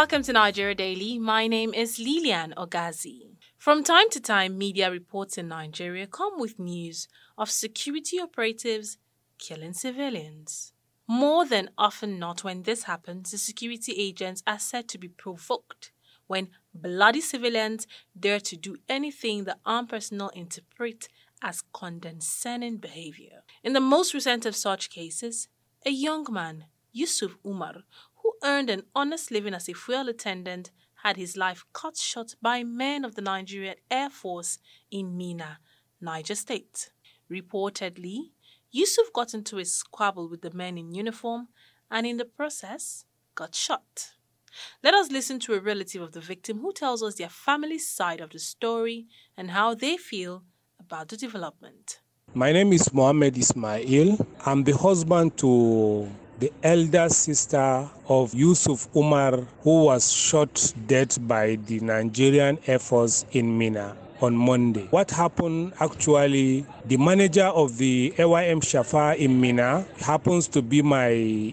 welcome to Nigeria Daily. My name is Lilian Ogazi. From time to time, media reports in Nigeria come with news of security operatives killing civilians. More than often not, when this happens, the security agents are said to be provoked when bloody civilians dare to do anything the armed personnel interpret as condescending behavior. In the most recent of such cases, a young man, Yusuf Umar, earned an honest living as a fuel attendant, had his life cut short by men of the Nigerian Air Force in Minna, Niger State. Reportedly, Yusuf got into a squabble with the men in uniform and in the process got shot. Let us listen to a relative of the victim who tells us their family's side of the story and how they feel about the development. My name is Mohammed Ismail. I'm the husband to the elder sister of Yusuf Umar, who was shot dead by the Nigerian Air Force in Minna on Monday. What happened actually, the manager of the AYM Shafa in Minna happens to be my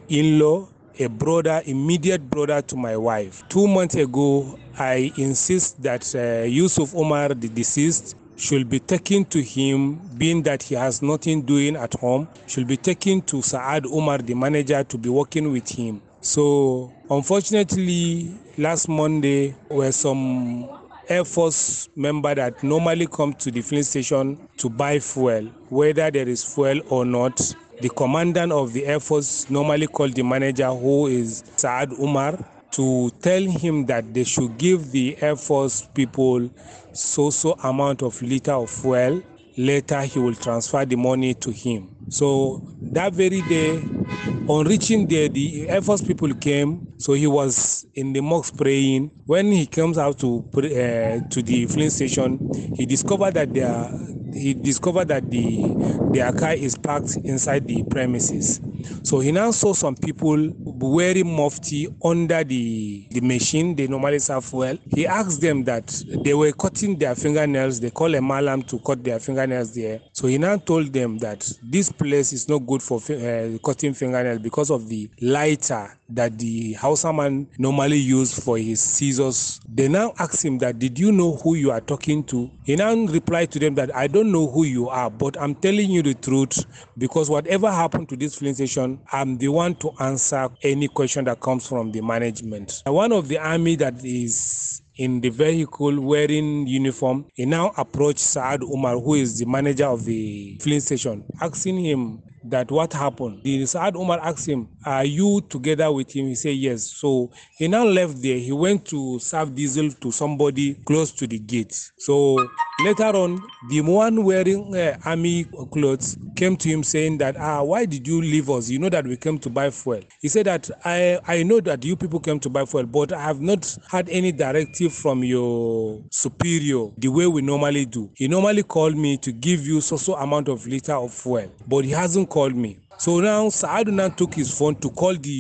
in law, a brother, immediate brother to my wife. Two months ago, I insist that uh, Yusuf Umar, the deceased, should be taken to him, being that he has nothing doing at home, should be taken to Saad Umar, the manager, to be working with him. So, unfortunately, last Monday were some Air Force member that normally come to the filling station to buy fuel, whether there is fuel or not. The commandant of the Air Force normally called the manager, who is Saad Umar, to tell him that they should give the Air Force people so so amount of liter of fuel. Later, he will transfer the money to him. So that very day, on reaching there, the Air Force people came. So he was in the mosque praying. When he comes out to uh, to the filling station, he discovered that there he discovered that the their car is parked inside the premises. So he now saw some people wearing mufti under the, the machine they normally serve well. He asked them that they were cutting their fingernails. They call a malam to cut their fingernails there. So he now told them that this place is not good for uh, cutting fingernails because of the lighter that the Hausa normally use for his scissors. They now asked him that, did you know who you are talking to? He now replied to them that, I don't know who you are, but I'm telling you the truth because whatever happened to this filling station, I'm the one to answer any question that comes from the management. One of the army that is in the vehicle wearing uniform, he now approached Saad Umar, who is the manager of the filling station, asking him that what happened. The Saad Umar asked him, Are you together with him? He said, Yes. So he now left there. He went to serve diesel to somebody close to the gate. So later on, the one wearing uh, army clothes came to him saying that, Ah, why did you leave us? You know that we came to buy fuel. He said that I, I know that you people came to buy fuel, but I have not had any directive from your superior the way we normally do. He normally called me to give you so so amount of liter of fuel, but he hasn't called me. So now Saad Umar took his phone to call the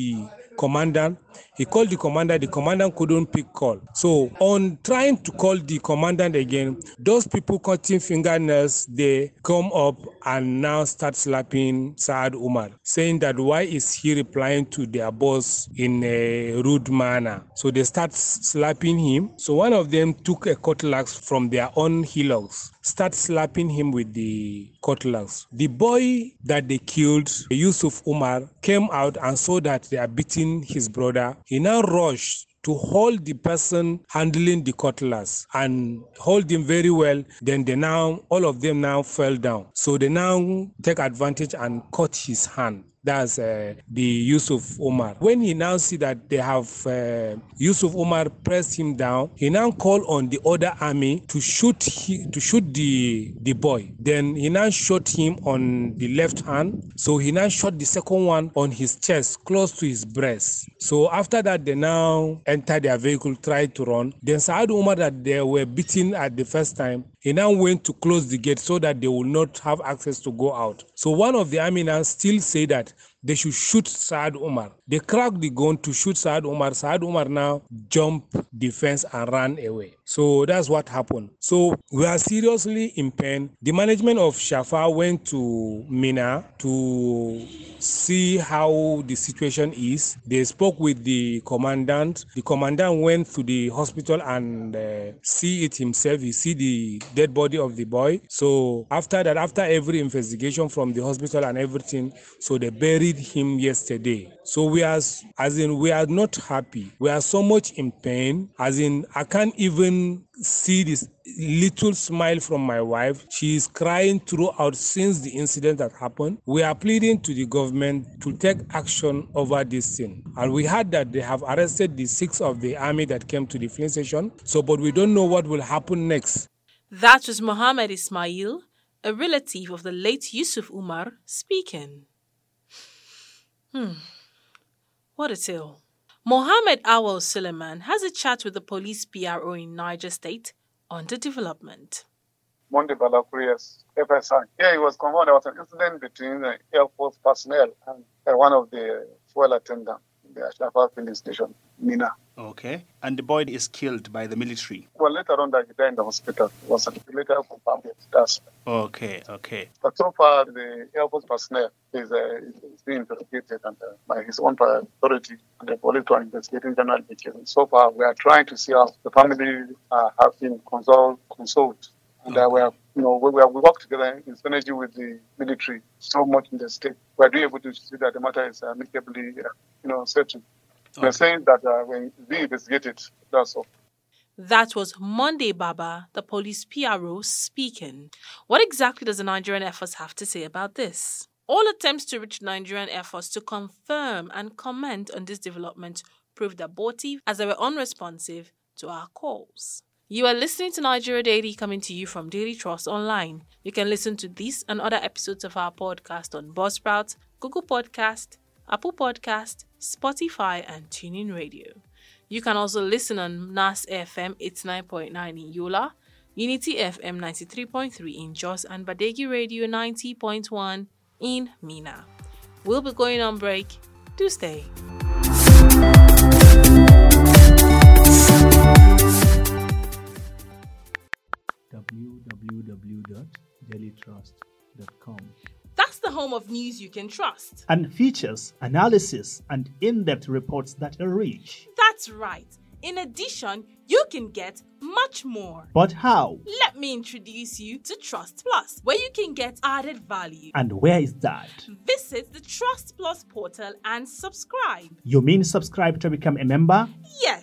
commandant. He called the commander, the commander couldn't pick call. So on trying to call the commandant again, those people cutting fingernails, they come up and now start slapping Saad Umar, saying that why is he replying to their boss in a rude manner? So they start slapping him. So one of them took a cutlass from their own hillocks start slapping him with the cutlass. The boy that they killed, Yusuf Umar, came out and saw that they are beating his brother. He now rushed to hold the person handling the cutlass and hold him very well. Then they now, all of them now fell down. So they now take advantage and cut his hand. That's uh, the Yusuf Umar. When he now see that they have uh, Yusuf Umar pressed him down, he now called on the other army to shoot he, to shoot the the boy. Then he now shot him on the left hand. So he now shot the second one on his chest, close to his breast. So after that, they now entered their vehicle, tried to run. Then Saad Umar that they were beaten at the first time, he now went to close the gate so that they will not have access to go out. So one of the now still say that they should shoot Saad Umar. They cracked the gun to shoot Saad Umar. Saad Umar now jumped the fence and ran away. So that's what happened. So we are seriously in pain. The management of Shafa went to Minna to see how the situation is. They spoke with the commandant. The commandant went to the hospital and uh, see it himself. He see the dead body of the boy. So after that, after every investigation from the hospital and everything, so they buried him yesterday. So we are, as in, we are not happy. We are so much in pain. As in, I can't even see this little smile from my wife. She is crying throughout since the incident that happened. We are pleading to the government to take action over this thing. And we heard that they have arrested the six of the army that came to the filling station. So, but we don't know what will happen next. That was Mohammed Ismail, a relative of the late Yusuf Umar, speaking. Hmm. What a tale. Mohammed Awal Suleiman has a chat with the police PRO in Niger State under development. Monday Bala Kuryas, FSI. Yeah, it was confirmed there was an incident between the Air Force personnel and uh, one of the fuel attendants in the Ashafa filling station, Minna. Okay. And the boy is killed by the military. Well, later on, that he died in the hospital. It was later confirmed it. That's Okay, okay. But so far, the Air Force personnel is, uh, is being investigated and, uh, by his own authority and the police are investigating general details. So far, we are trying to see how the family uh, have been consult, consult and uh, we are, you know, we, we, are, we work together in synergy with the military so much in the state. We are able to see that the matter is amicably, uh, you know, settled. Okay. We're saying that uh, when we investigate it, that's all. That was Monday Baba, the police PRO, speaking. What exactly does the Nigerian Air Force have to say about this? All attempts to reach Nigerian Air Force to confirm and comment on this development proved abortive as they were unresponsive to our calls. You are listening to Nigeria Daily coming to you from Daily Trust Online. You can listen to this and other episodes of our podcast on Buzzsprout, Google Podcast, Apple Podcast, Spotify, and TuneIn Radio. You can also listen on NAS FM 89.9 in Yola, Unity FM 93.3 in Jos, and Badeggi Radio 90.1 in Minna. We'll be going on break. Do stay. www.dailytrust.com. Home of news you can trust. And features, analysis, and in depth reports that are rich. That's right. In addition, you can get much more. But how? Let me introduce you to Trust Plus, where you can get added value. And where is that? Visit the Trust Plus portal and subscribe. You mean subscribe to become a member? Yes,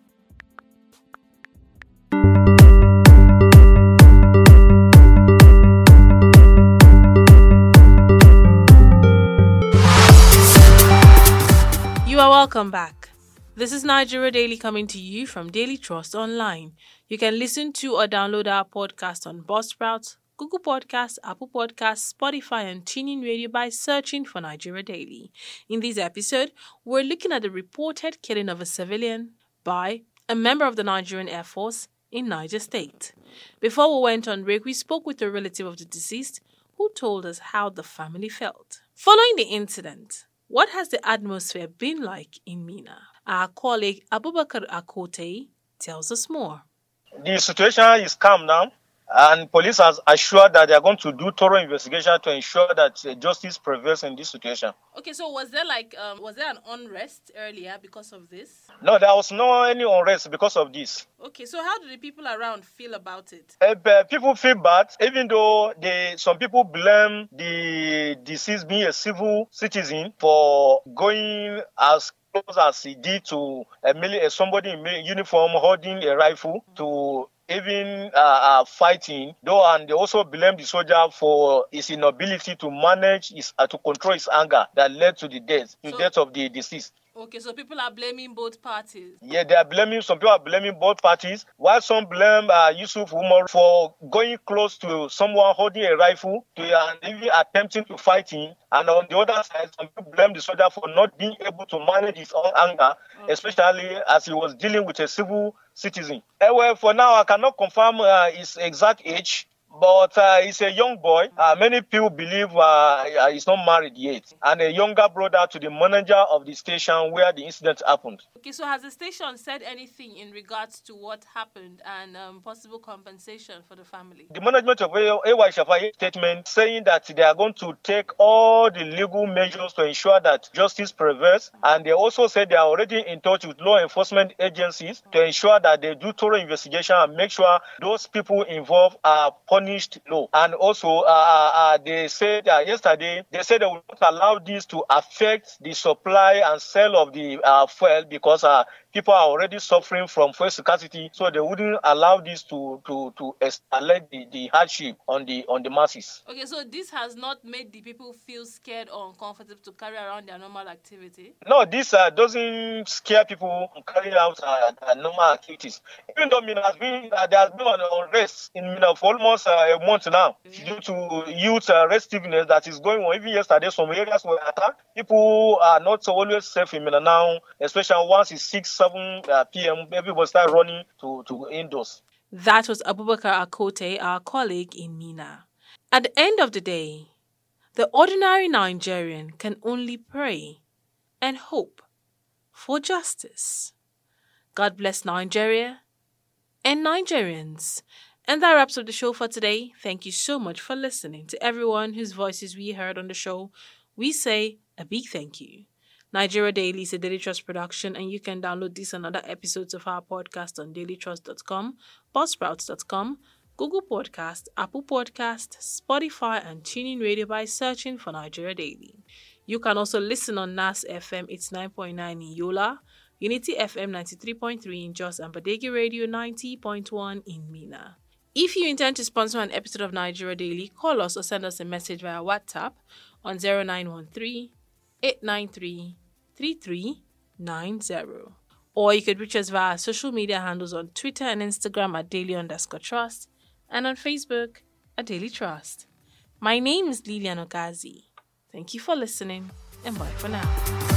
Welcome back. This is Nigeria Daily coming to you from Daily Trust Online. You can listen to or download our podcast on Buzzsprout, Google Podcasts, Apple Podcasts, Spotify, and TuneIn Radio by searching for Nigeria Daily. In this episode, we're looking at the reported killing of a civilian by a member of the Nigerian Air Force in Niger State. Before we went on break, we spoke with a relative of the deceased who told us how the family felt. Following the incident, what has the atmosphere been like in Minna? Our colleague Abubakar Akote tells us more. The situation is calm now. And police has assured that they are going to do thorough investigation to ensure that uh, justice prevails in this situation. Okay, so was there like um, was there an unrest earlier because of this? No, there was no any unrest because of this. Okay, so how do the people around feel about it? Uh, people feel bad, even though they some people blame the deceased being a civil citizen for going as close as he did to a somebody in uniform holding a rifle to even uh, uh, fighting, though, and they also blame the soldier for his inability to manage his uh, to control his anger that led to the death, the so, death of the deceased. Okay, so people are blaming both parties. Yeah, they are blaming. Some people are blaming both parties. While some blame uh, Yusuf Umar for going close to someone holding a rifle to uh, and even attempting to fight him. And on the other side, some people blame the soldier for not being able to manage his own anger, okay. especially as he was dealing with a civil citizen. Anyway, for now, I cannot confirm uh, his exact age but uh, he's a young boy. Uh, many people believe uh, he's not married yet, and a younger brother to the manager of the station where the incident happened. Okay, so has the station said anything in regards to what happened and um, possible compensation for the family? The management of AY Shafai statement saying that they are going to take all the legal measures to ensure that justice prevails, and they also said they are already in touch with law enforcement agencies to ensure that they do thorough investigation and make sure those people involved are punished punished law. And also, uh, uh, uh they said uh, yesterday, they said they will not allow this to affect the supply and sale of the uh, fuel because uh, people are already suffering from fuel scarcity, so they wouldn't allow this to to to escalate the, the hardship on the on the masses. Okay, so this has not made the people feel scared or uncomfortable to carry around their normal activity. No, this uh, doesn't scare people carrying out uh, their normal activities. Even though Minna has been uh, there has been an unrest in Minna for almost uh, a month now okay. due to youth uh, restiveness that is going on. Even yesterday, some areas were attacked. People are not always safe in Minna now, especially once it's six 7 uh, p.m., everybody start running to, to indoors. That was Abubakar Akote, our colleague in Minna. At the end of the day, the ordinary Nigerian can only pray and hope for justice. God bless Nigeria and Nigerians. And that wraps up the show for today. Thank you so much for listening. To everyone whose voices we heard on the show, we say a big thank you. Nigeria Daily is a Daily Trust production, and you can download this and other episodes of our podcast on dailytrust.com, buzzsprouts.com, Google Podcast, Apple Podcast, Spotify, and TuneIn Radio by searching for Nigeria Daily. You can also listen on NAS FM, it's 9.9 in Yola, Unity FM 93.3 in Jos, and Badeggi Radio 90.1 in Minna. If you intend to sponsor an episode of Nigeria Daily, call us or send us a message via WhatsApp on 0913 893 3390. Or you could reach us via social media handles on Twitter and Instagram at daily underscore trust and on Facebook at Daily Trust. My name is Lilian Ogazi. Thank you for listening and bye for now.